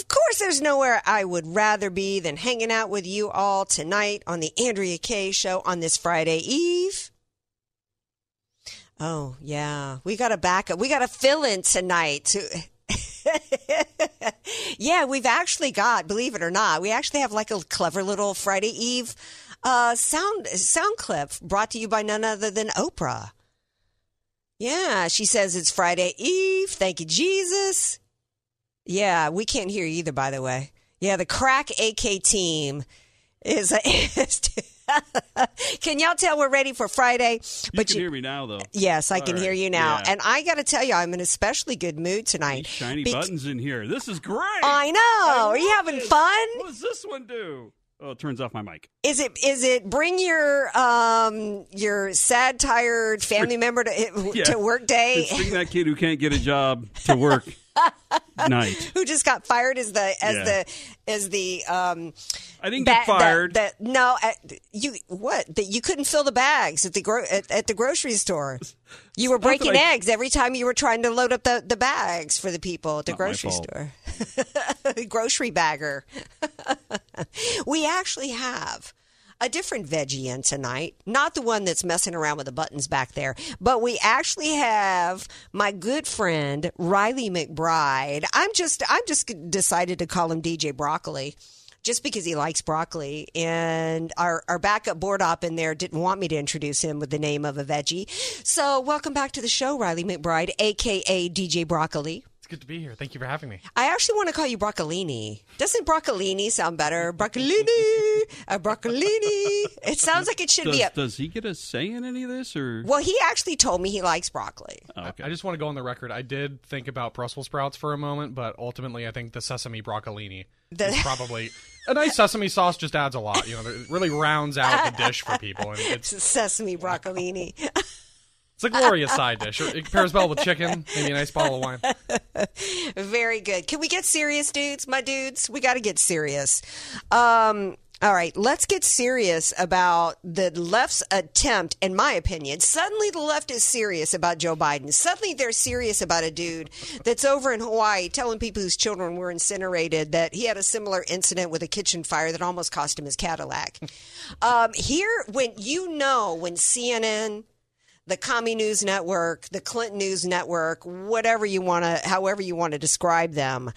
Of course, there's nowhere I would rather be than hanging out with you all tonight on the Andrea Kaye Show on this Friday Eve. Oh, yeah. We got a backup. We got a fill in tonight. yeah, we've actually got, believe it or not, we actually have like a clever little Friday Eve uh, sound sound clip brought to you by none other than Oprah. Yeah, she says it's Friday Eve. Thank you, Jesus. Yeah, we can't hear you either, by the way. Yeah, the crack AK team is. is can y'all tell we're ready for Friday? You can hear me now, though. Yes, I All can right, hear you now. yeah. And I got to tell you, I'm in especially good mood tonight. Shiny Bec- buttons in here. This is great. I know. Are you having it. fun? What does this one do? Oh, it turns off my mic. Is it is it bring your um your sad tired family member to Yeah. to work day It's bring that kid who can't get a job to work night. who just got fired as the as Yeah. the as the um I didn't ba- fired. The, the, no, uh, you what? That you couldn't fill the bags at the gro- at, at the grocery store. You were breaking I- eggs every time you were trying to load up the, the bags for the people at the grocery store. grocery bagger. we actually have a different veggie in tonight, not the one that's messing around with the buttons back there, but we actually have my good friend Riley McBride. I'm just I'm just decided to call him DJ Broccoli. Just because he likes broccoli, and our, our backup board op in there didn't want me to introduce him with the name of a veggie. So, welcome back to the show, Riley McBride, aka DJ Broccoli. It's good to be here. Thank you for having me. I actually want to call you broccolini. Doesn't broccolini sound better? Broccolini, a broccolini. It sounds like it should does, be a. does he get a say in any of this, or Well, he actually told me he likes broccoli. Oh, okay. I just want to go on the record. I did think about Brussels sprouts for a moment, but ultimately, I think the sesame broccolini The- is probably a nice sesame sauce. Just adds a lot. You know, it really rounds out the dish for people, and it's Sesame broccolini. it's a glorious side dish. It pairs well with chicken, maybe a nice bottle of wine. Very good. Can we get serious, dudes? My dudes, we got to get serious. Um, all right, let's get serious about the left's attempt, in my opinion. Suddenly, the left is serious about Joe Biden. Suddenly, they're serious about a dude that's over in Hawaii telling people whose children were incinerated that he had a similar incident with a kitchen fire that almost cost him his Cadillac. Um, here, when you know, when CNN, the Commie News Network, the Clinton News Network, whatever you want to, however you want to describe them,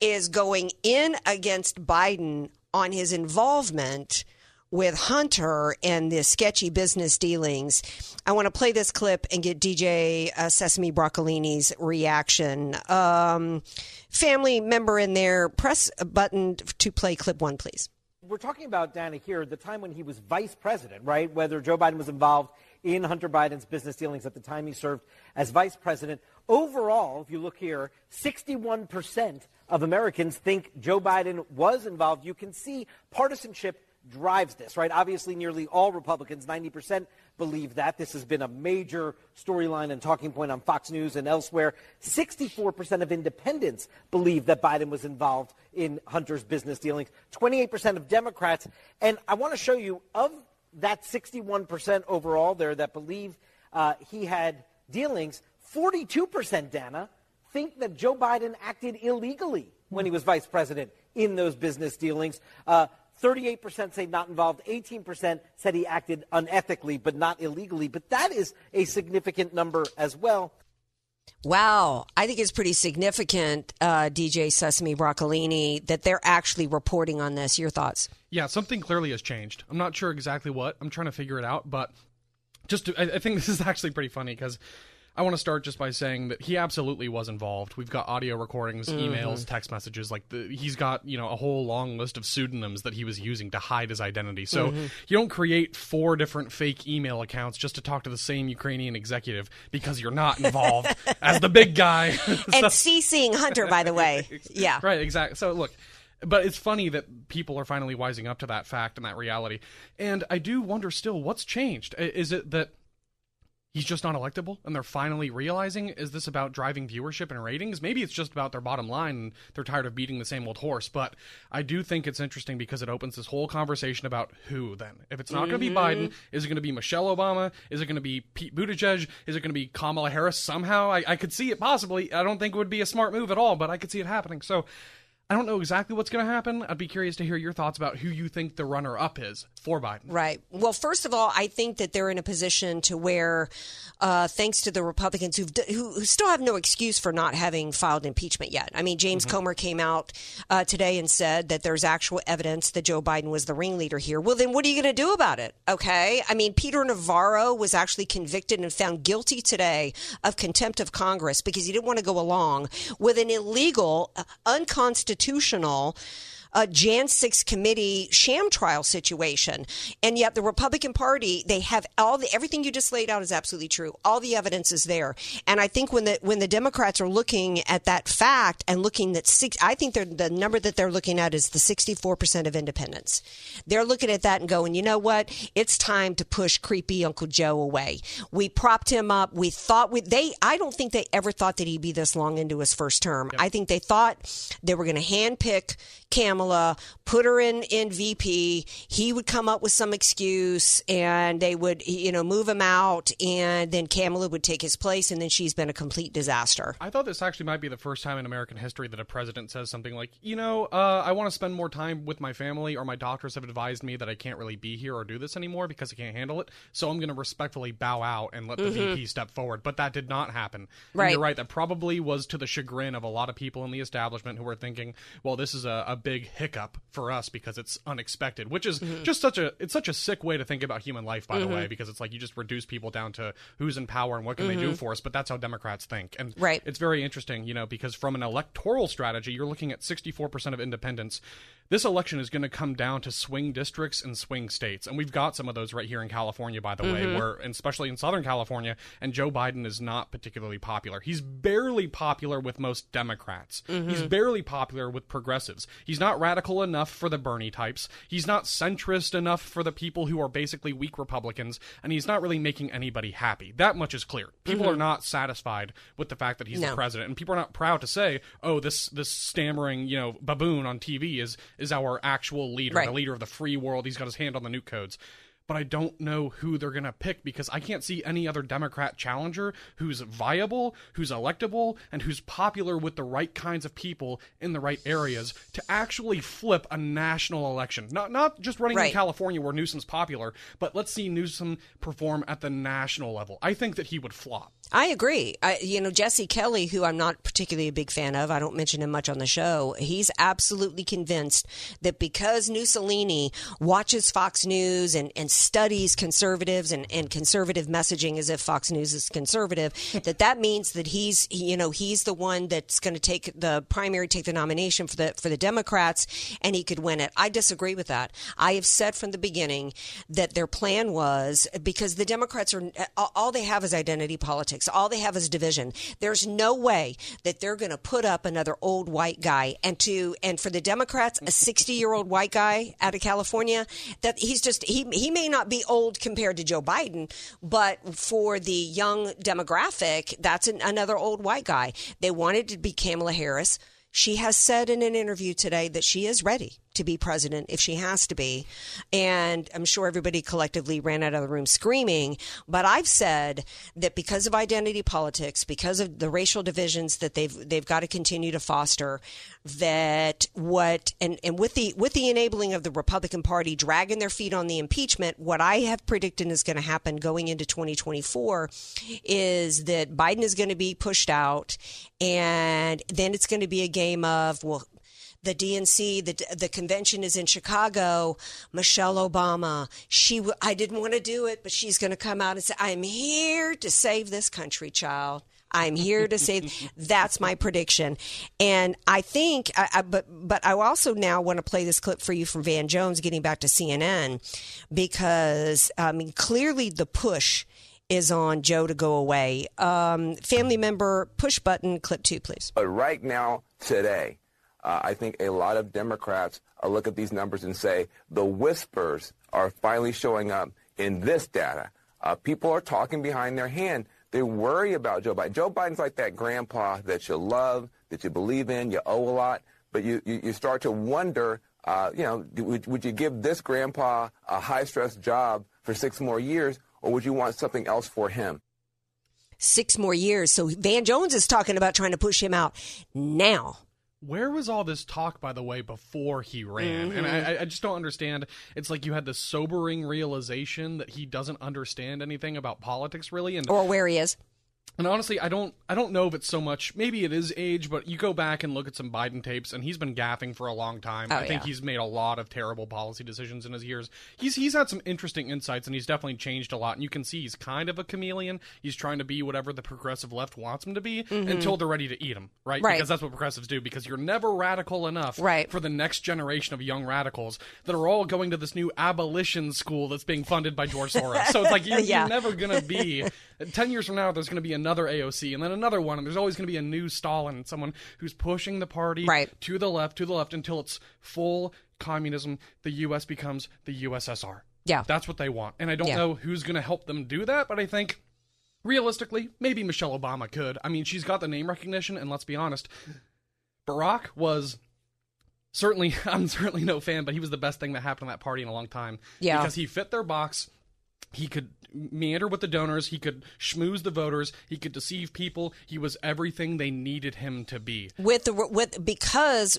is going in against Biden on his involvement with Hunter and the sketchy business dealings. I want to play this clip and get DJ uh, Sesame Broccolini's reaction. Um, family member in there, press a button to play clip one, please. We're talking about, Dana, here, the time when he was vice president, right? Whether Joe Biden was involved in Hunter Biden's business dealings at the time he served as vice president. Overall, if you look here, 61% of Americans think Joe Biden was involved. You can see partisanship drives this, right? Obviously, nearly all Republicans, 90%, believe that. This has been a major storyline and talking point on Fox News and elsewhere. 64% of independents believe that Biden was involved in Hunter's business dealings. 28% of Democrats. And I want to show you of that 61% overall there that believe uh, he had dealings, 42%, Dana, think that Joe Biden acted illegally when he was vice president in those business dealings. Uh, 38% say not involved. 18% said he acted unethically but not illegally. But that is a significant number as well. Wow, I think it's pretty significant, uh, DJ Sesame Broccolini, that they're actually reporting on this. Your thoughts? Yeah, something clearly has changed. I'm not sure exactly what. I'm trying to figure it out, but just to, I, I think this is actually pretty funny because I want to start just by saying that he absolutely was involved. We've got audio recordings, mm-hmm. emails, text messages. Like the, he's got you know a whole long list of pseudonyms that he was using to hide his identity. So mm-hmm. you don't create four different fake email accounts just to talk to the same Ukrainian executive because you're not involved as the big guy. And CCing Hunter, by the way. Yeah. Right, exactly. So look, but it's funny that people are finally wising up to that fact and that reality. And I do wonder still what's changed. Is it that he's just not electable and they're finally realizing is this about driving viewership and ratings? Maybe it's just about their bottom line and they're tired of beating the same old horse. But I do think it's interesting because it opens this whole conversation about who then. If it's not going to be mm-hmm. Biden, is it going to be Michelle Obama? Is it going to be Pete Buttigieg? Is it going to be Kamala Harris somehow? I, I could see it possibly. I don't think it would be a smart move at all, but I could see it happening. So I don't know exactly what's going to happen. I'd be curious to hear your thoughts about who you think the runner up is for Biden. Right. Well, first of all, I think that they're in a position to where, uh, thanks to the Republicans who've, who, who still have no excuse for not having filed impeachment yet. I mean, James Comer came out uh, today and said that there's actual evidence that Joe Biden was the ringleader here. Well, then what are you going to do about it? Okay. I mean, Peter Navarro was actually convicted and found guilty today of contempt of Congress because he didn't want to go along with an illegal, uh, unconstitutional a Jan 6 committee sham trial situation. And yet the Republican Party, they have all the everything you just laid out is absolutely true. All the evidence is there. And I think when the when the Democrats are looking at that fact and looking that six I think they're, the number that they're looking at is the 64% of independents. They're looking at that and going, "You know what? It's time to push creepy Uncle Joe away." We propped him up. We thought we they I don't think they ever thought that he'd be this long into his first term. I think they thought they were going to handpick Kamala, put her in in VP. He would come up with some excuse, and they would you know move him out, and then Kamala would take his place, and then she's been a complete disaster. I thought this actually might be the first time in American history that a president says something like, you know, uh, I want to spend more time with my family, or my doctors have advised me that I can't really be here or do this anymore because I can't handle it. So I'm going to respectfully bow out and let the VP step forward. But that did not happen. And Mm-hmm. You're right. That probably was to the chagrin of a lot of people in the establishment who were thinking, well, this is a, a big hiccup for us because it's unexpected, which is Mm-hmm. just such a it's such a sick way to think about human life, by the way, because it's like you just reduce people down to who's in power and what can they do for us. But that's how Democrats think. And Mm-hmm. Right. it's very interesting, you know, because from an electoral strategy, you're looking at 64% of independents. This election is going to come down to swing districts and swing states. And we've got some of those right here in California, by the way, where, and especially in Southern California, and Joe Biden is not particularly popular. He's barely popular with most Democrats. He's barely popular with progressives. He's not radical enough for the Bernie types. He's not centrist enough for the people who are basically weak Republicans. And he's not really making anybody happy. That much is clear. People are mm-hmm. not satisfied with the fact that he's No. the president, and people are not proud to say, "Oh, this this stammering, you know, baboon on TV is is our actual leader, Right. the leader of the free world. He's got his hand on the nuke codes." But I don't know who they're going to pick because I can't see any other Democrat challenger who's viable, who's electable, and who's popular with the right kinds of people in the right areas to actually flip a national election. Not not just running in California where Newsom's popular, but let's see Newsom perform at the national level. I think that he would flop. I agree. I, you know, Jesse Kelly, who I'm not particularly a big fan of, I don't mention him much on the show. He's absolutely convinced that because Mussolini watches Fox News and, and studies conservatives and, and conservative messaging as if Fox News is conservative, that that means that he's, you know, he's the one that's going to take the primary, take the nomination for the for the Democrats, and he could win it. I disagree with that. I have said from the beginning that their plan was because the Democrats are all they have is identity politics. All they have is division. There's no way that they're going to put up another old white guy and to and for the Democrats a 60 year old white guy out of California that he's just he he may not be old compared to Joe Biden, but for the young demographic, that's an, another old white guy. They wanted to be Kamala Harris. She has said in an interview today that she is ready. To be president if she has to be. And I'm sure everybody collectively ran out of the room screaming. But I've said that because of identity politics, because of the racial divisions that they've they've got to continue to foster, that what and, and with the with the enabling of the Republican Party dragging their feet on the impeachment, what I have predicted is going to happen going into 2024 is that Biden is going to be pushed out, and then it's going to be a game of well the DNC, the the convention is in Chicago. Michelle Obama, she w- I didn't want to do it, but she's going to come out and say, "I'm here to save this country, child." I'm here to save. That's my prediction, and I think. I, I, but but I also now want to play this clip for you from Van Jones, getting back to CNN, because I mean clearly the push is on Joe to go away. Um, family member, push button, clip two, please. But right now, today, uh, I think a lot of Democrats are look at these numbers and say the whispers are finally showing up in this data. Uh, people are talking behind their hand. They worry about Joe Biden. Joe Biden's like that grandpa that you love, that you believe in, you owe a lot, but you, you, you start to wonder, uh, you know, would, would you give this grandpa a high-stress job for six more years, or would you want something else for him? Six more years. So Van Jones is talking about trying to push him out now. Where was all this talk, by the way, before he ran? And I, mm-hmm. I just don't understand. It's like you had the sobering realization that he doesn't understand anything about politics, really. And Or where he is. And honestly, I don't I don't know if it's so much. Maybe it is age, but you go back and look at some Biden tapes, and he's been gaffing for a long time. Oh, I think yeah. he's made a lot of terrible policy decisions in his years. He's he's had some interesting insights, and he's definitely changed a lot. And you can see he's kind of a chameleon. He's trying to be whatever the progressive left wants him to be until they're ready to eat him, right? Mm-hmm. Right. Because that's what progressives do. Because you're never radical enough Right. for the next generation of young radicals that are all going to this new abolition school that's being funded by George Soros. So it's like you're, Yeah. you're never going to be. Ten years from now, there's going to be another AOC, and then another one, and there's always going to be a new Stalin, someone who's pushing the party Right. to the left, to the left, until it's full communism. The U.S. becomes the USSR. Yeah. that's what they want, and I don't Yeah. know who's going to help them do that, but I think. Realistically, maybe Michelle Obama could. I mean, she's got the name recognition, and let's be honest, Barack was certainly I'm certainly no fan, but he was the best thing that happened to that party in a long time. Yeah. Because he fit their box. He could meander with the donors. He could schmooze the voters. He could deceive people. He was everything they needed him to be. with the with because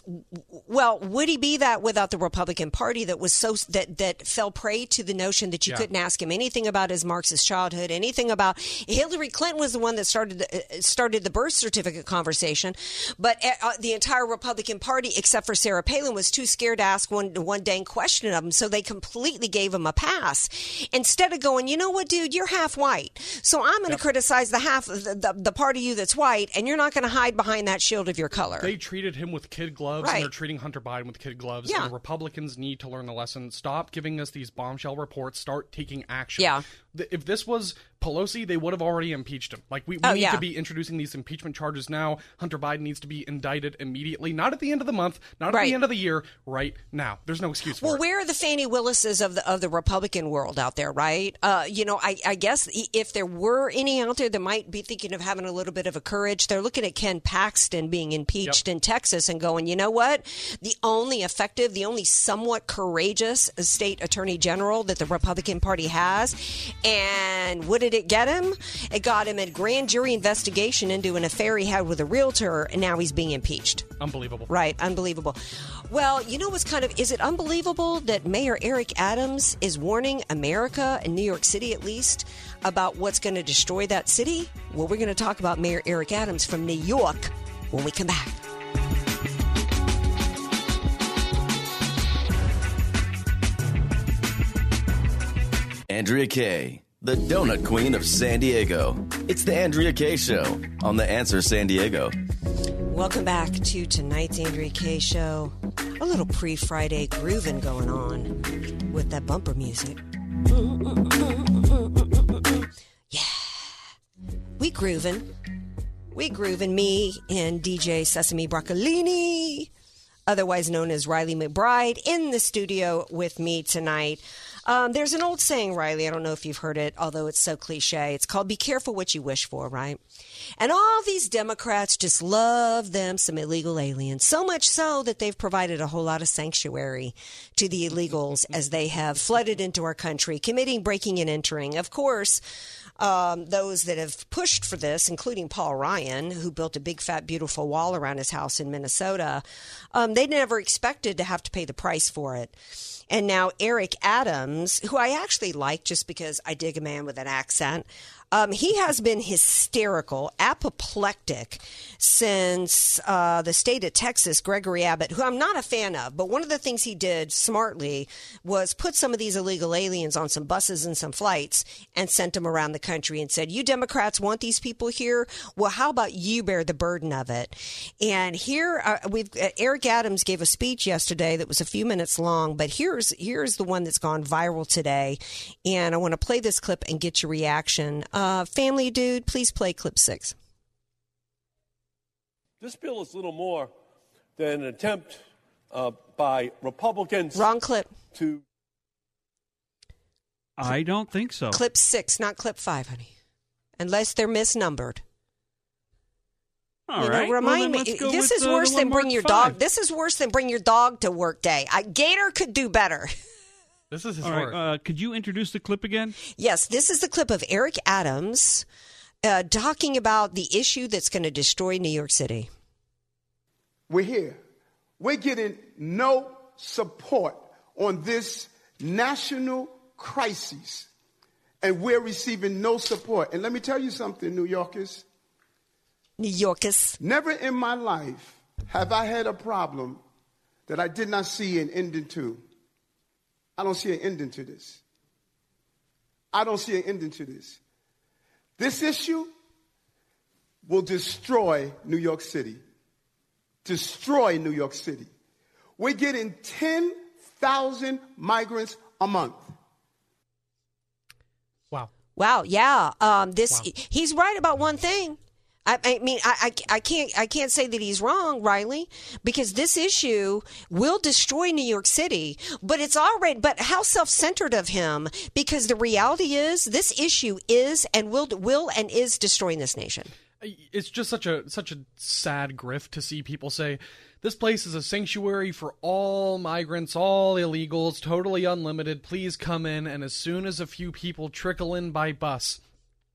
well would he be that without the Republican Party that was so that that fell prey to the notion that you Yeah. couldn't ask him anything about his Marxist childhood anything about Hillary Clinton was the one that started the, started the birth certificate conversation but uh, the entire Republican Party except for Sarah Palin was too scared to ask one one dang question of him so they completely gave him a pass instead of going you know what dude you're half white so I'm going to criticize the half the, the, the part of you that's white and you're not going to hide behind that shield of your color They treated him with kid gloves, Right. and they're treating Hunter Biden with kid gloves. Yeah. And the Republicans need to learn the lesson. Stop giving us these bombshell reports. Start taking action. Yeah. If this was Pelosi, they would have already impeached him. Like we, we Oh, need yeah. to be introducing these impeachment charges now. Hunter Biden needs to be indicted immediately, not at the end of the month, not at the end of the year, right now. There's no excuse for Well, it. where are the Fani Willises of the of the Republican world out there, right? Uh, you know, I, I guess if there were any out there that might be thinking of having a little bit of a courage, they're looking at Ken Paxton being impeached in Texas and going, you know what? The only effective, the only somewhat courageous state attorney general that the Republican Party has, and what did it get him? It got him a grand jury investigation into an affair he had with a realtor, and now he's being impeached. Unbelievable. Right, unbelievable. Well, you know what's kind of is it unbelievable that Mayor Eric Adams is warning America and New York City at least about what's going to destroy that city? Well, we're going to talk about Mayor Eric Adams from New York when we come back. Andrea Kaye, the donut queen of San Diego. It's the Andrea Kaye Show on The Answer San Diego. Welcome back to tonight's Andrea Kaye show. A little pre-Friday grooving going on with that bumper music. Yeah. We grooving. We grooving me and DJ Sesame Broccolini, otherwise known as Riley McBride, in the studio with me tonight. Um, there's an old saying, Riley. I don't know if you've heard it, although it's so cliche. It's called "Be careful what you wish for," right? And all these Democrats just love them some illegal aliens, so much so that they've provided a whole lot of sanctuary to the illegals as they have flooded into our country, committing breaking and entering. Of course. Um, those that have pushed for this, including Paul Ryan, who built a big, fat, beautiful wall around his house in Minnesota, um, they never expected to have to pay the price for it. And now Eric Adams, who I actually like just because I dig a man with an accent, um, he has been hysterical, apoplectic since uh, the state of Texas, Gregory Abbott, who I'm not a fan of, but one of the things he did smartly was put some of these illegal aliens on some buses and some flights and sent them around the country and said, You Democrats want these people here? Well, how about you bear the burden of it? And here uh, we've uh, Eric Adams gave a speech yesterday that was a few minutes long, but here's here's the one that's gone viral today, and I want to play this clip and get your reaction. Uh, family dude, please play clip six. This bill is little more than an attempt uh, by Republicans. Wrong clip. To I don't think so. Clip six, not clip five, honey. Unless they're misnumbered. All you right. know, remind well, me. then let's go This is uh, worse the than bring your marked dog. This is worse than bring your dog to work day. I, Gator could do better. This is All historic. right. Uh, could you introduce the clip again? Yes, this is the clip of Eric Adams uh, talking about the issue that's going to destroy New York City. We're here. We're getting no support on this national crisis, and we're receiving no support. And let me tell you something, New Yorkers. New Yorkers. Never in my life have I had a problem that I did not see an ending to. I don't see an ending to this. I don't see an ending to this. This issue will destroy New York City. Destroy New York City. We're getting 10,000 migrants a month. wow. Wow, yeah. Um, this he's right about one thing. I, I mean, I, I, I can't I can't say that he's wrong, Riley, because this issue will destroy New York City. But it's already. But how self centered of him, because the reality is this issue is and will will and is destroying this nation. it's just such a such a sad grift to see people say this place is a sanctuary for all migrants, all illegals, totally unlimited. Please come in. And as soon as a few people trickle in by bus,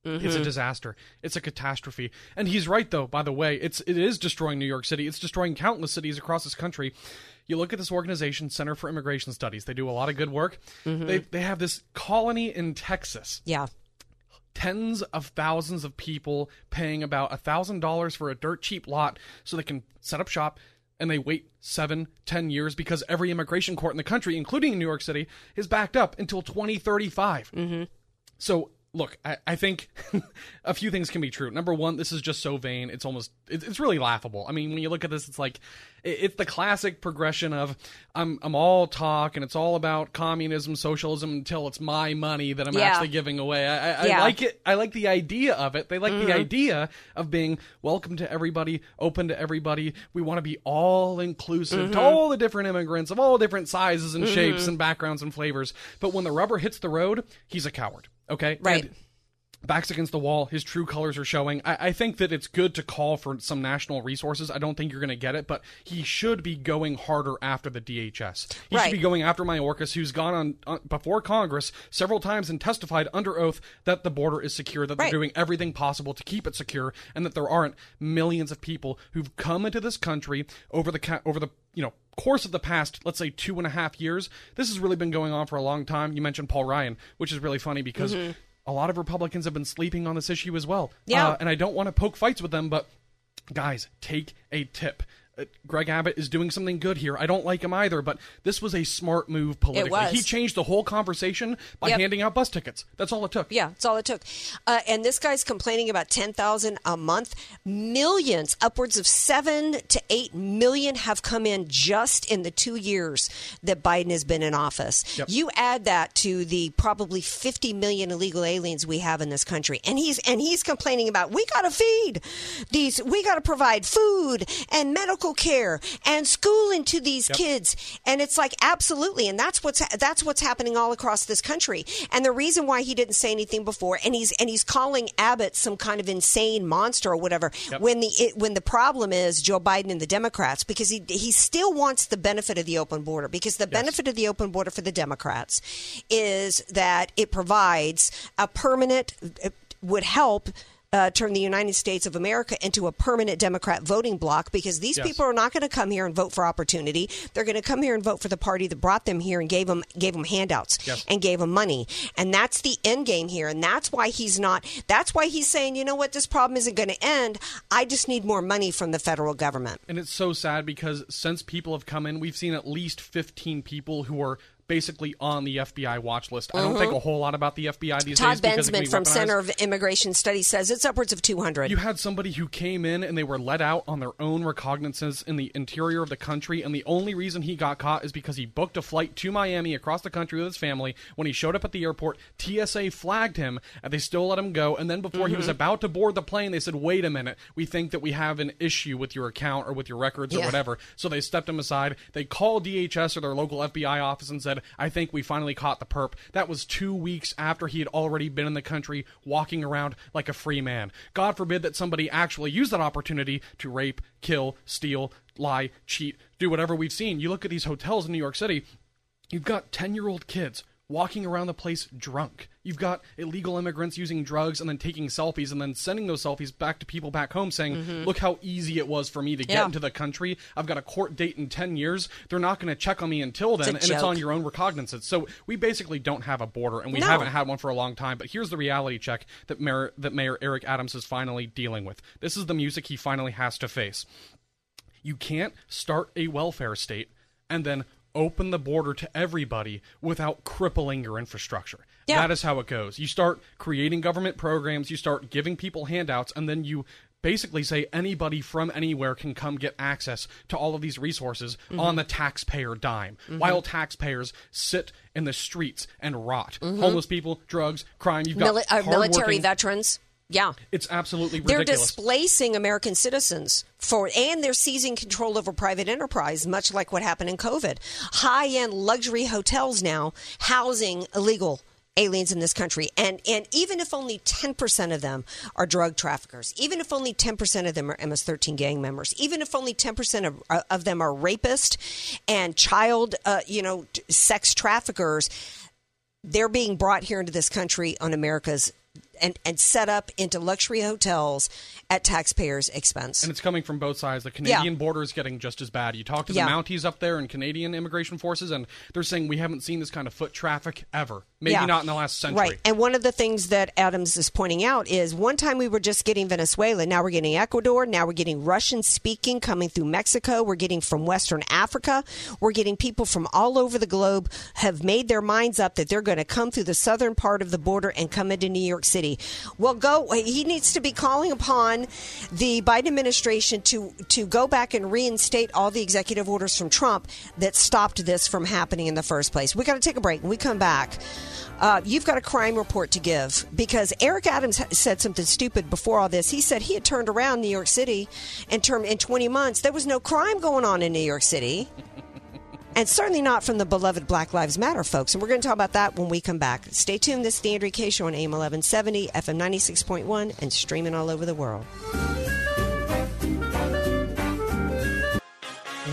it's a disaster. It's a catastrophe. And he's right, though. By the way, it's it is destroying New York City. It's destroying countless cities across this country. You look at this organization, Center for Immigration Studies. They do a lot of good work. They they have this colony in Texas Yeah. tens of thousands of people paying about a thousand dollars for a dirt cheap lot so they can set up shop and they wait seven, ten years because every immigration court in the country, including in New York City, is backed up until 2035. Mm-hmm. So, look, I, I think a few things can be true. Number one, this is just so vain. It's almost, it, it's really laughable. I mean, when you look at this, it's like, it's the classic progression of I'm, I'm all talk and it's all about communism, socialism until it's my money that I'm Yeah. actually giving away. I, I, Yeah. I like it. I like the idea of it. They like the mm-hmm. idea of being welcome to everybody, open to everybody. We want to be all inclusive to mm-hmm. all the different immigrants of all different sizes and shapes mm-hmm. and backgrounds and flavors. But when the rubber hits the road, he's a coward. Okay, Right. And backs against the wall. His true colors are showing. I, I think that it's good to call for some national resources. I don't think you're going to get it, but he should be going harder after the DHS. He Right. should be going after Mayorkas, who's gone on, on before Congress several times and testified under oath that the border is secure, that Right. they're doing everything possible to keep it secure, and that there aren't millions of people who've come into this country over the ca- over the you know course of the past, let's say two and a half years. This has really been going on for a long time. You mentioned Paul Ryan, which is really funny because. Mm-hmm. A lot of Republicans have been sleeping on this issue as well. Yeah. Uh, and I don't want to poke fights with them, but guys, take a tip. Uh, Greg Abbott is doing something good here. I don't like him either, but this was a smart move politically. He changed the whole conversation by Yep. handing out bus tickets. That's all it took. Yeah, that's all it took. Uh, and this guy's complaining about 10,000 a month. Millions, upwards of 7 to 8 million have come in just in the 2 years that Biden has been in office. Yep. You add that to the probably 50 million illegal aliens we have in this country. And he's and he's complaining about we got to feed these we got to provide food and medical medical care and schooling to these kids. And it's like absolutely, and that's what's that's what's happening all across this country. And the reason why he didn't say anything before, and he's and he's calling Abbott some kind of insane monster or whatever. Yep. When the it, when the problem is Joe Biden and the Democrats, because he he still wants the benefit of the open border, because the benefit of the open border for the Democrats is that it provides a permanent it would help. Uh, turn the United States of America into a permanent Democrat voting bloc because these Yes. people are not going to come here and vote for opportunity. They're going to come here and vote for the party that brought them here and gave them gave them handouts Yes. and gave them money. And that's the end game here. And that's why he's not. That's why he's saying, you know what, this problem isn't going to end. I just need more money from the federal government. And it's so sad because since people have come in, we've seen at least 15 people who are basically on the FBI watch list. I don't think a whole lot about the FBI these Todd days because it can Bensman be from weaponized. Center of Immigration Studies says it's upwards of 200. You had somebody who came in and they were let out on their own recognizances in the interior of the country, and the only reason he got caught is because he booked a flight to Miami across the country with his family. When he showed up at the airport, TSA flagged him, and they still let him go. And then before he was Mhm. about to board the plane, they said, "Wait a minute, we think that we have an issue with your account or with your records or Yeah. whatever." So they stepped him aside. They called DHS or their local FBI office and said, "I think we finally caught the perp." That was two weeks after he had already been in the country, walking around like a free man. God forbid that somebody actually use that opportunity to rape, kill, steal, lie, cheat, do whatever we've seen. You look at these hotels in New York City. You've got 10 year old kids walking around the place drunk. You've got illegal immigrants using drugs and then taking selfies and then sending those selfies back to people back home saying, Mhm. Look how easy it was for me to get Yeah. into the country. I've got a court date in 10 years. They're not going to check on me until then, a and it's on your own recognizance. So we basically don't have a border, and we No. haven't had one for a long time. But here's the reality check that Mayor, that Mayor Eric Adams is finally dealing with. This is the music he finally has to face. You can't start a welfare state and then open the border to everybody without crippling your infrastructure. Yeah. That is how it goes. You start creating government programs, you start giving people handouts, and then you basically say anybody from anywhere can come get access to all of these resources Mhm. on the taxpayer dime Mhm. while taxpayers sit in the streets and rot. Mhm. Homeless people, drugs, crime. You've got Mili- uh, military veterans. Yeah. It's absolutely ridiculous. They're displacing American citizens for, and they're seizing control over private enterprise, much like what happened in COVID. High end luxury hotels now housing illegal aliens in this country. And, and even if only 10% of them are drug traffickers, even if only 10% of them are MS 13 gang members, even if only 10% of, uh, of them are rapists and child, uh, you know, sex traffickers, they're being brought here into this country on America's and, and set up into luxury hotels at taxpayers' expense. And it's coming from both sides. The Yeah. Canadian border is getting just as bad. You talk to the Yeah. Mounties up there and Canadian immigration forces, and they're saying we haven't seen this kind of foot traffic ever. Maybe Yeah. not in the last century. Right. And one of the things that Adams is pointing out is one time we were just getting Venezuela, now we're getting Ecuador, now we're getting Russian speaking coming through Mexico, we're getting from Western Africa, we're getting people from all over the globe have made their minds up that they're going to come through the southern part of the border and come into New York City. Well, go he needs to be calling upon the Biden administration to to go back and reinstate all the executive orders from Trump that stopped this from happening in the first place. We got to take a break. When we come back, uh, you've got a crime report to give because Eric Adams said something stupid before all this. He said he had turned around New York City in term in 20 months. There was no crime going on in New York City. And certainly not from the beloved Black Lives Matter folks. And we're going to talk about that when we come back. Stay tuned. This is the Andrea Kaye Show on AM 1170, FM 96.1, and streaming all over the world.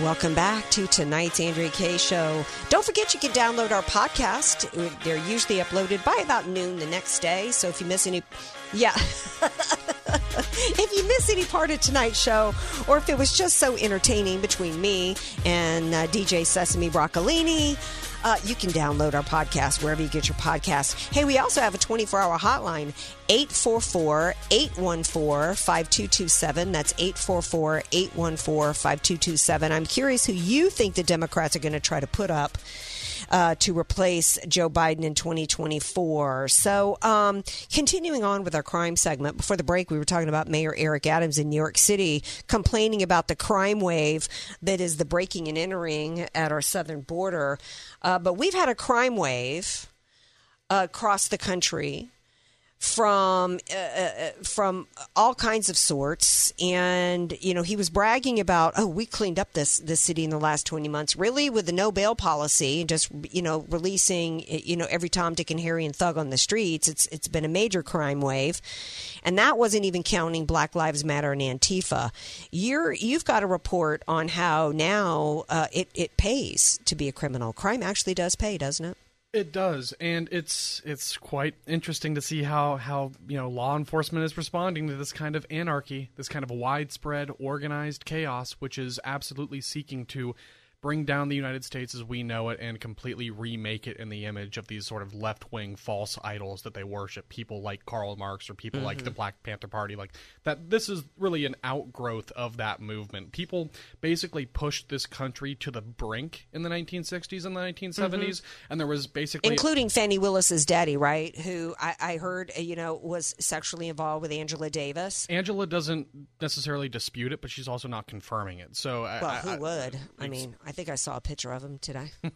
Welcome back to tonight's Andrea Kaye Show. Don't forget you can download our podcast. They're usually uploaded by about noon the next day. So if you miss any, yeah. if you miss any part of tonight's show, or if it was just so entertaining between me and uh, DJ Sesame Broccolini, uh, you can download our podcast wherever you get your podcasts. Hey, we also have a 24 hour hotline 844 814 5227. That's 844 814 5227. I'm curious who you think the Democrats are going to try to put up. Uh, to replace Joe Biden in 2024. So, um, continuing on with our crime segment, before the break, we were talking about Mayor Eric Adams in New York City complaining about the crime wave that is the breaking and entering at our southern border. Uh, but we've had a crime wave across the country from uh, uh, from all kinds of sorts, and you know he was bragging about, oh, we cleaned up this this city in the last twenty months, really with the no bail policy, and just you know releasing you know every Tom, Dick, and Harry and thug on the streets. It's it's been a major crime wave, and that wasn't even counting Black Lives Matter and Antifa. You're you've got a report on how now uh, it it pays to be a criminal. Crime actually does pay, doesn't it? It does, and it's it's quite interesting to see how how you know law enforcement is responding to this kind of anarchy, this kind of widespread organized chaos, which is absolutely seeking to bring down the United States as we know it and completely remake it in the image of these sort of left wing false idols that they worship. People like Karl Marx or people like the Black Panther Party, like that. This is really an outgrowth of that movement. People basically pushed this country to the brink in the 1960s and the 1970s, and there was basically including Fani Willis's daddy, right? Who I, I heard, uh, you know, was sexually involved with Angela Davis. Angela doesn't necessarily dispute it, but she's also not confirming it. So, Well, I- who I- would? I mean, I think I saw a picture of him today.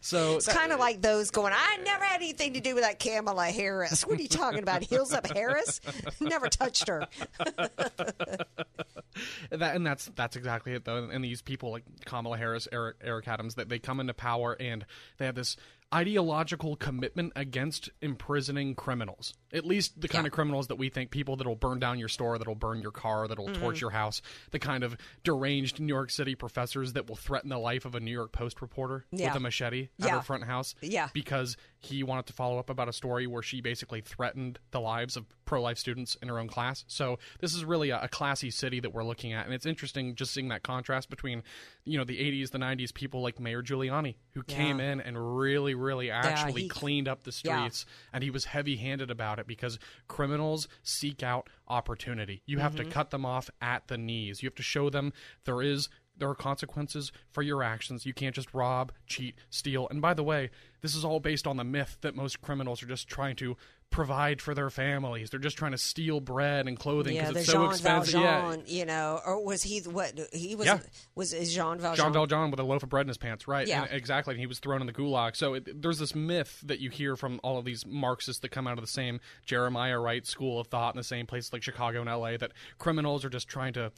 so It's kind of uh, like those going, I never had anything to do with that Kamala Harris. What are you talking about? Heels up Harris? Never touched her. that and that's that's exactly it though and these people like kamala harris eric, eric adams that they come into power and they have this ideological commitment against imprisoning criminals at least the kind of criminals that we think people that'll burn down your store that'll burn your car that'll Mm-hmm. torch your house the kind of deranged new york city professors that will threaten the life of a new york post reporter Yeah. with a machete at Yeah. her front house Yeah. because he wanted to follow up about a story where she basically threatened the lives of pro-life students in her own class. So this is really a, a classy city that we're looking at, and it's interesting just seeing that contrast between, you know, the '80s, the '90s, people like Mayor Giuliani who came in and really, really actually he- cleaned up the Yeah. streets, and he was heavy-handed about it because criminals seek out opportunity. You have Mm-hmm. to cut them off at the knees. You have to show them there is there are consequences for your actions. You can't just rob, cheat, steal. And by the way, this is all based on the myth that most criminals are just trying to provide for their families. They're just trying to steal bread and clothing because the it's so Jean expensive. Valjean, you know, or was he what he was? Yeah. Was Jean Valjean? Jean Valjean with a loaf of bread in his pants, right? Yeah. And exactly. And he was thrown in the gulag. So it, there's this myth that you hear from all of these Marxists that come out of the same Jeremiah Wright school of thought in the same places like Chicago and L.A. that criminals are just trying to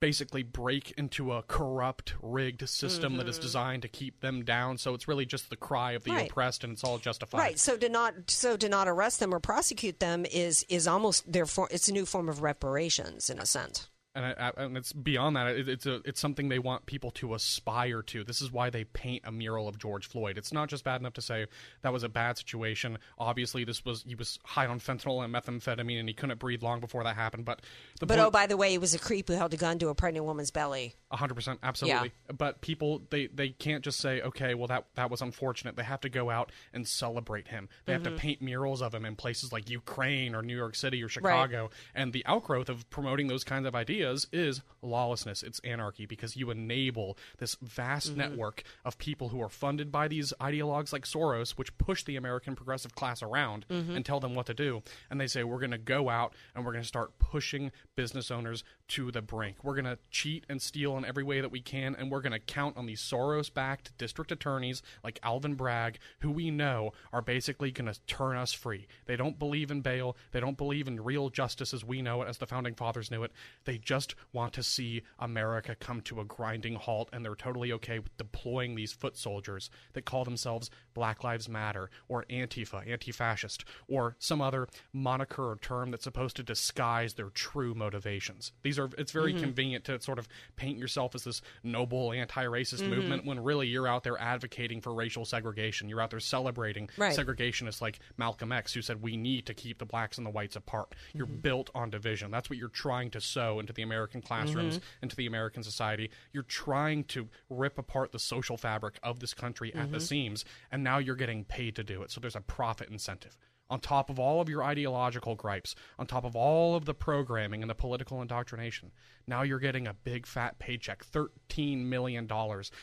basically break into a corrupt, rigged system that is designed to keep them down. So it's really just the cry of the Mm-hmm. Right. oppressed, and it's all justified. Right. So to not so to not arrest them or prosecute them is is almost their it's a new form of reparations in a sense. And, I, I, and it's beyond that. It, it's a it's something they want people to aspire to. This is why they paint a mural of George Floyd. It's not just bad enough to say that was a bad situation. Obviously, this was he was high on fentanyl and methamphetamine, and he couldn't breathe long before that happened. But the But point, oh, by the way, he was a creep who held a gun to a pregnant woman's belly. hundred percent, absolutely. But people, they they can't just say, okay, well that that was unfortunate. They have to go out and celebrate him. They Mm-hmm. have to paint murals of him in places like Ukraine or New York City or Chicago. And the outgrowth of promoting those kinds of ideas is lawlessness. It's anarchy because you enable this vast Mm-hmm. network of people who are funded by these ideologues like Soros, which push the American progressive class around Mm-hmm. and tell them what to do. And they say we're going to go out and we're going to start pushing business owners to the brink. We're going to cheat and steal in every way that we can, and we're going to count on these Soros backed district attorneys like Alvin Bragg, who we know are basically going to turn us free. They don't believe in bail, they don't believe in real justice as we know it, as the founding fathers knew it. They just want to see America come to a grinding halt, and they're totally okay with deploying these foot soldiers that call themselves Black Lives Matter or Antifa, anti fascist, or some other moniker or term that's supposed to disguise their true motivations. These are it's very Mm-hmm. convenient to sort of paint yourself as this noble anti-racist Mm-hmm. movement when really you're out there advocating for racial segregation. You're out there celebrating Right. segregationists like Malcolm X who said we need to keep the blacks and the whites apart. You're Mm-hmm. built on division. That's what you're trying to sow into the American classrooms, Mm-hmm. into the American society. You're trying to rip apart the social fabric of this country at Mm-hmm. the seams, and now you're getting paid to do it. So there's a profit incentive. On top of all of your ideological gripes, on top of all of the programming and the political indoctrination, now you're getting a big fat paycheck $13 million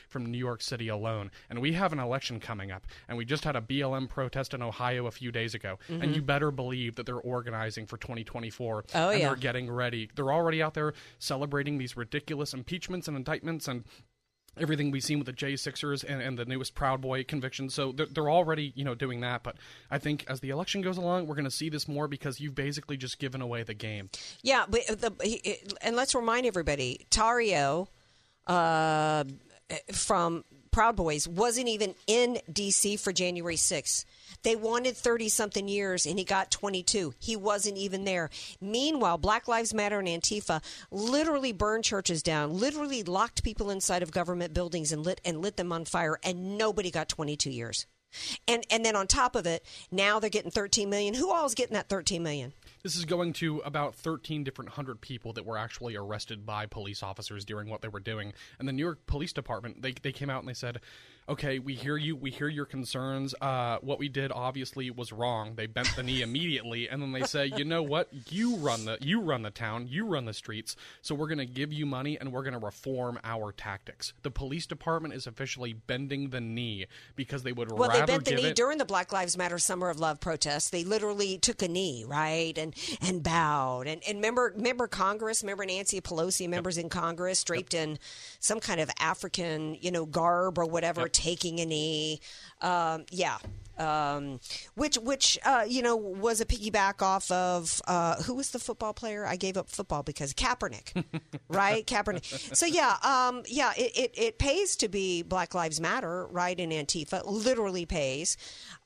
from New York City alone. And we have an election coming up, and we just had a BLM protest in Ohio a few days ago. And you better believe that they're organizing for 2024. Mm-hmm. Oh, and yeah. they're getting ready. They're already out there celebrating these ridiculous impeachments and indictments and everything we've seen with the J6ers and, and the newest Proud Boy conviction. So they're, they're already, you know, doing that. But I think as the election goes along, we're going to see this more because you've basically just given away the game. Yeah, but the he- and let's remind everybody, Tarrio uh, from Proud Boys wasn't even in D.C. for January 6th. They wanted 30 something years and he got 22. He wasn't even there. Meanwhile, Black Lives Matter and Antifa literally burned churches down, literally locked people inside of government buildings and lit and lit them on fire and nobody got 22 years. And and then on top of it, now they're getting 13 million. Who all is getting that 13 million? This is going to about 13 different hundred people that were actually arrested by police officers during what they were doing. And the New York Police Department, they, they came out and they said, okay, we hear you, we hear your concerns. Uh, what we did obviously was wrong. They bent the knee immediately, and then they say, you know what? You run the you run the town, you run the streets. So we're going to give you money, and we're going to reform our tactics. The police department is officially bending the knee because they would Well, rather they bent the knee it. during the Black Lives Matter Summer of Love protests. They literally took a knee, right, and and bowed. And and remember, remember Congress, remember Nancy Pelosi, members in Congress draped in some kind of African, you know, garb or whatever, taking a knee. Um, yeah. Um, which, which, uh, you know, was a piggyback off of uh, who was the football player? I gave up football because Kaepernick, right? Kaepernick. So yeah, um, yeah, it, it, it pays to be Black Lives Matter, right? In Antifa, literally pays.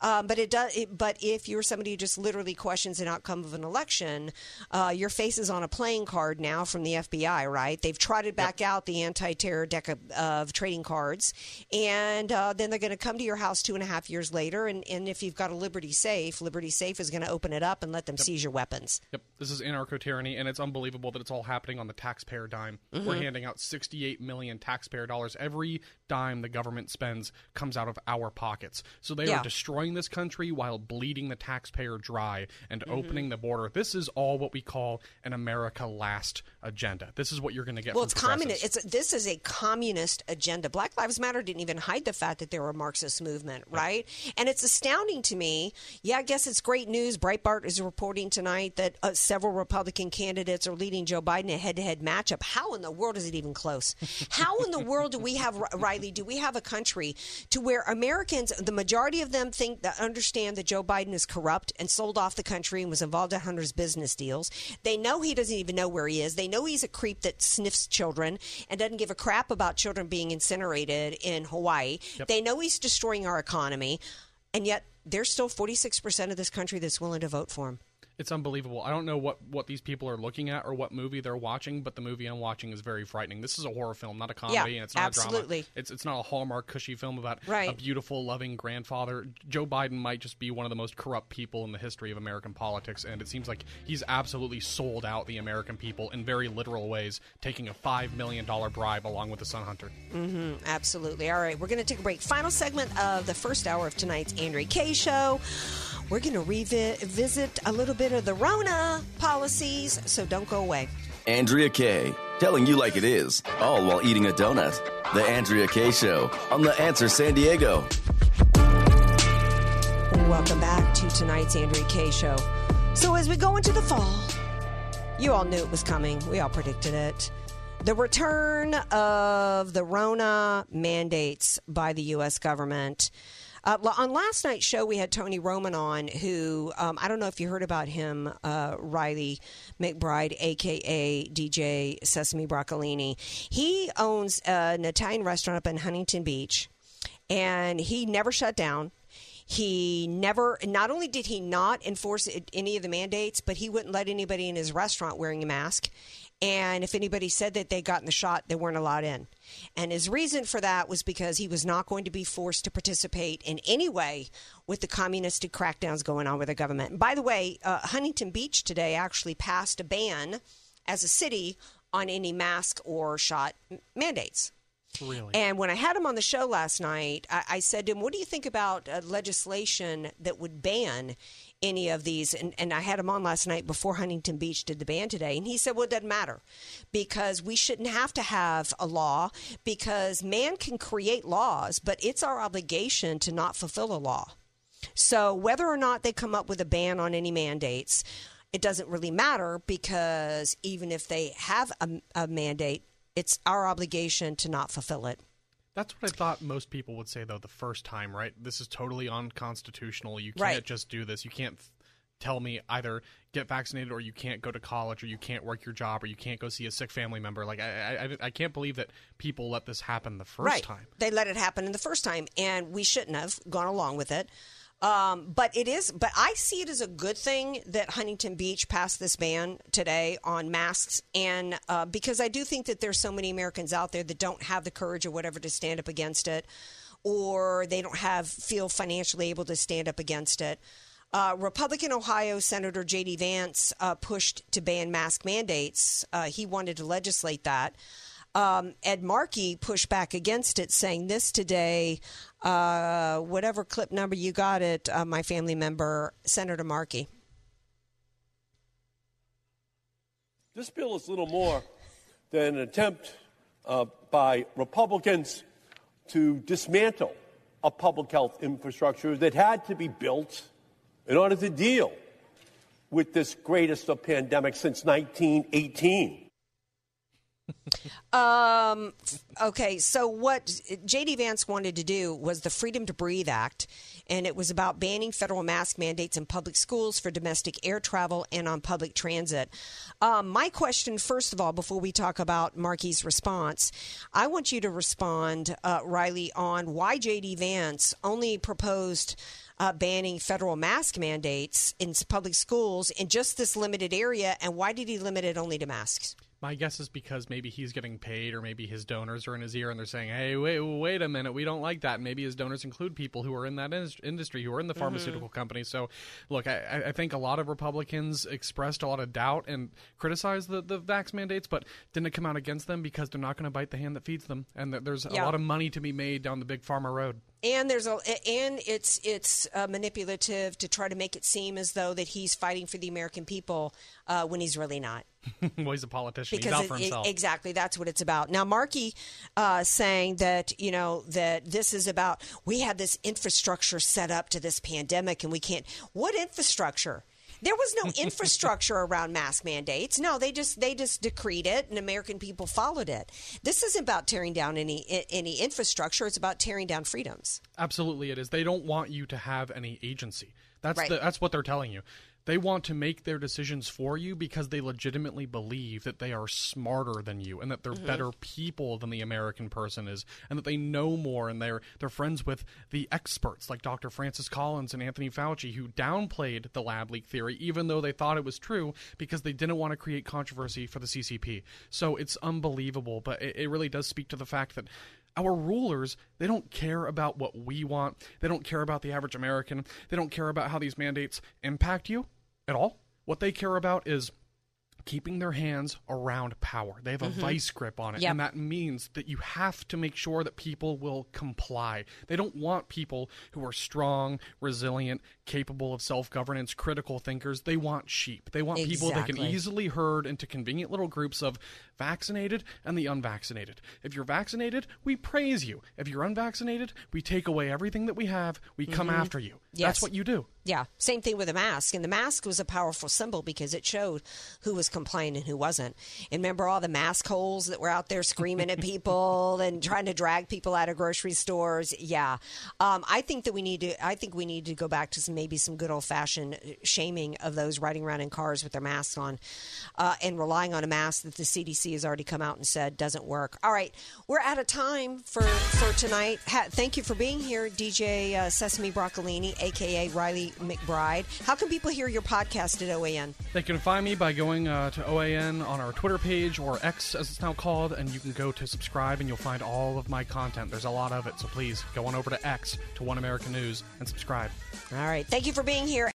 Um, but it does. It, but if you're somebody who just literally questions an outcome of an election, uh, your face is on a playing card now from the FBI, right? They've trotted back out the anti-terror deck of, of trading cards, and uh, then they're going to come to your house two and a half years later, and, and if you've got a Liberty Safe, Liberty Safe is going to open it up and let them seize your weapons. Yep, this is anarcho tyranny, and it's unbelievable that it's all happening on the taxpayer dime. We're Mhm. handing out 68 million taxpayer dollars. Every dime the government spends comes out of our pockets. So they Yeah. are destroying this country while bleeding the taxpayer dry and Mhm. opening the border. This is all what we call an America Last agenda. This is what you're going to get. Well, from it's communist. It's this is a communist agenda. Black Lives Matter didn't even hide the fact that they were a Marxist movement, right? And it's astounding to me. Yeah, I guess it's great news. Breitbart is reporting tonight that uh, several Republican candidates are leading Joe Biden in a head-to-head matchup. How in the world is it even close? How in the world do we have Riley? Do we have a country to where Americans, the majority of them, think that understand that Joe Biden is corrupt and sold off the country and was involved in Hunter's business deals. They know he doesn't even know where he is. They know he's a creep that sniffs children and doesn't give a crap about children being incinerated in Hawaii. Yep. They know he's destroying our economy, and yet there's still 46% of this country that's willing to vote for him. It's unbelievable. I don't know what, what these people are looking at or what movie they're watching, but the movie I'm watching is very frightening. This is a horror film, not a comedy, Yeah, and it's not a drama. It's it's not a Hallmark cushy film about a beautiful, loving grandfather. Joe Biden might just be one of the most corrupt people in the history of American politics, and it seems like he's absolutely sold out the American people in very literal ways, taking a five million dollar bribe along with the son Hunter. hmm absolutely. All right, we're going to take a break. Final segment of the first hour of tonight's Andrea Kaye show. We're going to revisit a little bit of the Rona policies, so don't go away. Andrea Kaye, telling you like it is, all while eating a donut. The Andrea Kaye Show on The Answer San Diego. Welcome back to tonight's Andrea Kaye show. So, as we go into the fall, you all knew it was coming. We all predicted it. The return of the Rona mandates by the U.S. government. Uh, on last night's show, we had Tony Roman on, who um, I don't know if you heard about him, uh, Riley McBride, aka DJ Sesame Broccolini. He owns an Italian restaurant up in Huntington Beach, and he never shut down. He never, not only did he not enforce any of the mandates, but he wouldn't let anybody in his restaurant wearing a mask. And if anybody said that they'd gotten the shot, they weren't allowed in. And his reason for that was because he was not going to be forced to participate in any way with the communistic crackdowns going on with the government. And by the way, uh, Huntington Beach today actually passed a ban as a city on any mask or shot mandates. Really? And when I had him on the show last night, I, I said to him, What do you think about uh, legislation that would ban any of these? And, and I had him on last night before Huntington Beach did the ban today. And he said, Well, it doesn't matter because we shouldn't have to have a law because man can create laws, but it's our obligation to not fulfill a law. So whether or not they come up with a ban on any mandates, it doesn't really matter because even if they have a, a mandate, it's our obligation to not fulfill it. That's what I thought most people would say though the first time, right? This is totally unconstitutional. You can't Right. just do this. You can't f- tell me either get vaccinated or you can't go to college or you can't work your job or you can't go see a sick family member. Like I, I, I- I can't believe that people let this happen the first right. time. They let it happen in the first time, and we shouldn't have gone along with it. Um, but it is, but I see it as a good thing that Huntington Beach passed this ban today on masks, and uh, because I do think that there's so many Americans out there that don't have the courage or whatever to stand up against it, or they don't have feel financially able to stand up against it. Uh, Republican Ohio Senator J.D. Vance uh, pushed to ban mask mandates. Uh, he wanted to legislate that. Um, Ed Markey pushed back against it, saying this today. Uh, whatever clip number you got it, uh, my family member, Senator Markey. This bill is little more than an attempt uh, by Republicans to dismantle a public health infrastructure that had to be built in order to deal with this greatest of pandemics since 1918. Um, okay, so what JD Vance wanted to do was the Freedom to Breathe Act, and it was about banning federal mask mandates in public schools for domestic air travel and on public transit. Um, my question, first of all, before we talk about Markey's response, I want you to respond, uh, Riley, on why JD Vance only proposed. Uh, banning federal mask mandates in public schools in just this limited area, and why did he limit it only to masks? My guess is because maybe he's getting paid, or maybe his donors are in his ear and they're saying, "Hey, wait, wait a minute, we don't like that." And maybe his donors include people who are in that indus- industry, who are in the mm-hmm. pharmaceutical companies. So, look, I, I- think a lot of Republicans expressed a lot of doubt and criticized the the vax mandates, but didn't come out against them because they're not going to bite the hand that feeds them, and that there's a lot of money to be made down the big pharma road. And there's a and it's it's uh, manipulative to try to make it seem as though that he's fighting for the American people uh, when he's really not. well, he's a politician. Because he's out for it- exactly that's what it's about. Now, Markey uh, saying that you know that this is about we had this infrastructure set up to this pandemic and we can't. What infrastructure? There was no infrastructure around mask mandates. No, they just they just decreed it, and American people followed it. This isn't about tearing down any any infrastructure. It's about tearing down freedoms. Absolutely, it is. They don't want you to have any agency. That's Right. the, that's what they're telling you. They want to make their decisions for you because they legitimately believe that they are smarter than you and that they're Mhm. better people than the American person is and that they know more and they're they're friends with the experts like Dr. Francis Collins and Anthony Fauci who downplayed the lab leak theory even though they thought it was true because they didn't want to create controversy for the CCP. So it's unbelievable, but it, it really does speak to the fact that our rulers they don't care about what we want. They don't care about the average american. They don't care about how these mandates impact you at all. What they care about is keeping their hands around power. They have a Mhm. vice grip on it Yep. and that means that you have to make sure that people will comply. They don't want people who are strong resilient capable of self-governance critical thinkers. They want sheep. They want people that can easily herd into convenient little groups of vaccinated and the unvaccinated. If you're vaccinated we praise you. If you're unvaccinated we take away everything that we have. We come Mhm. after you. Yes. that's what you do Yeah, same thing with the mask. And the mask was a powerful symbol because it showed who was complying and who wasn't. And remember all the mask holes that were out there screaming at people and trying to drag people out of grocery stores. Yeah, um, I think that we need to. I think we need to go back to some maybe some good old fashioned shaming of those riding around in cars with their masks on, uh, and relying on a mask that the CDC has already come out and said doesn't work. All right, we're out of time for for tonight. Ha- thank you for being here, DJ uh, Sesame Broccolini, aka Riley McBride. How can people hear your podcast at OAN? They can find me by going uh, to OAN on our Twitter page or X as it's now called, and you can go to subscribe and you'll find all of my content. There's a lot of it, so please go on over to X to One American News and subscribe. All right, thank you for being here.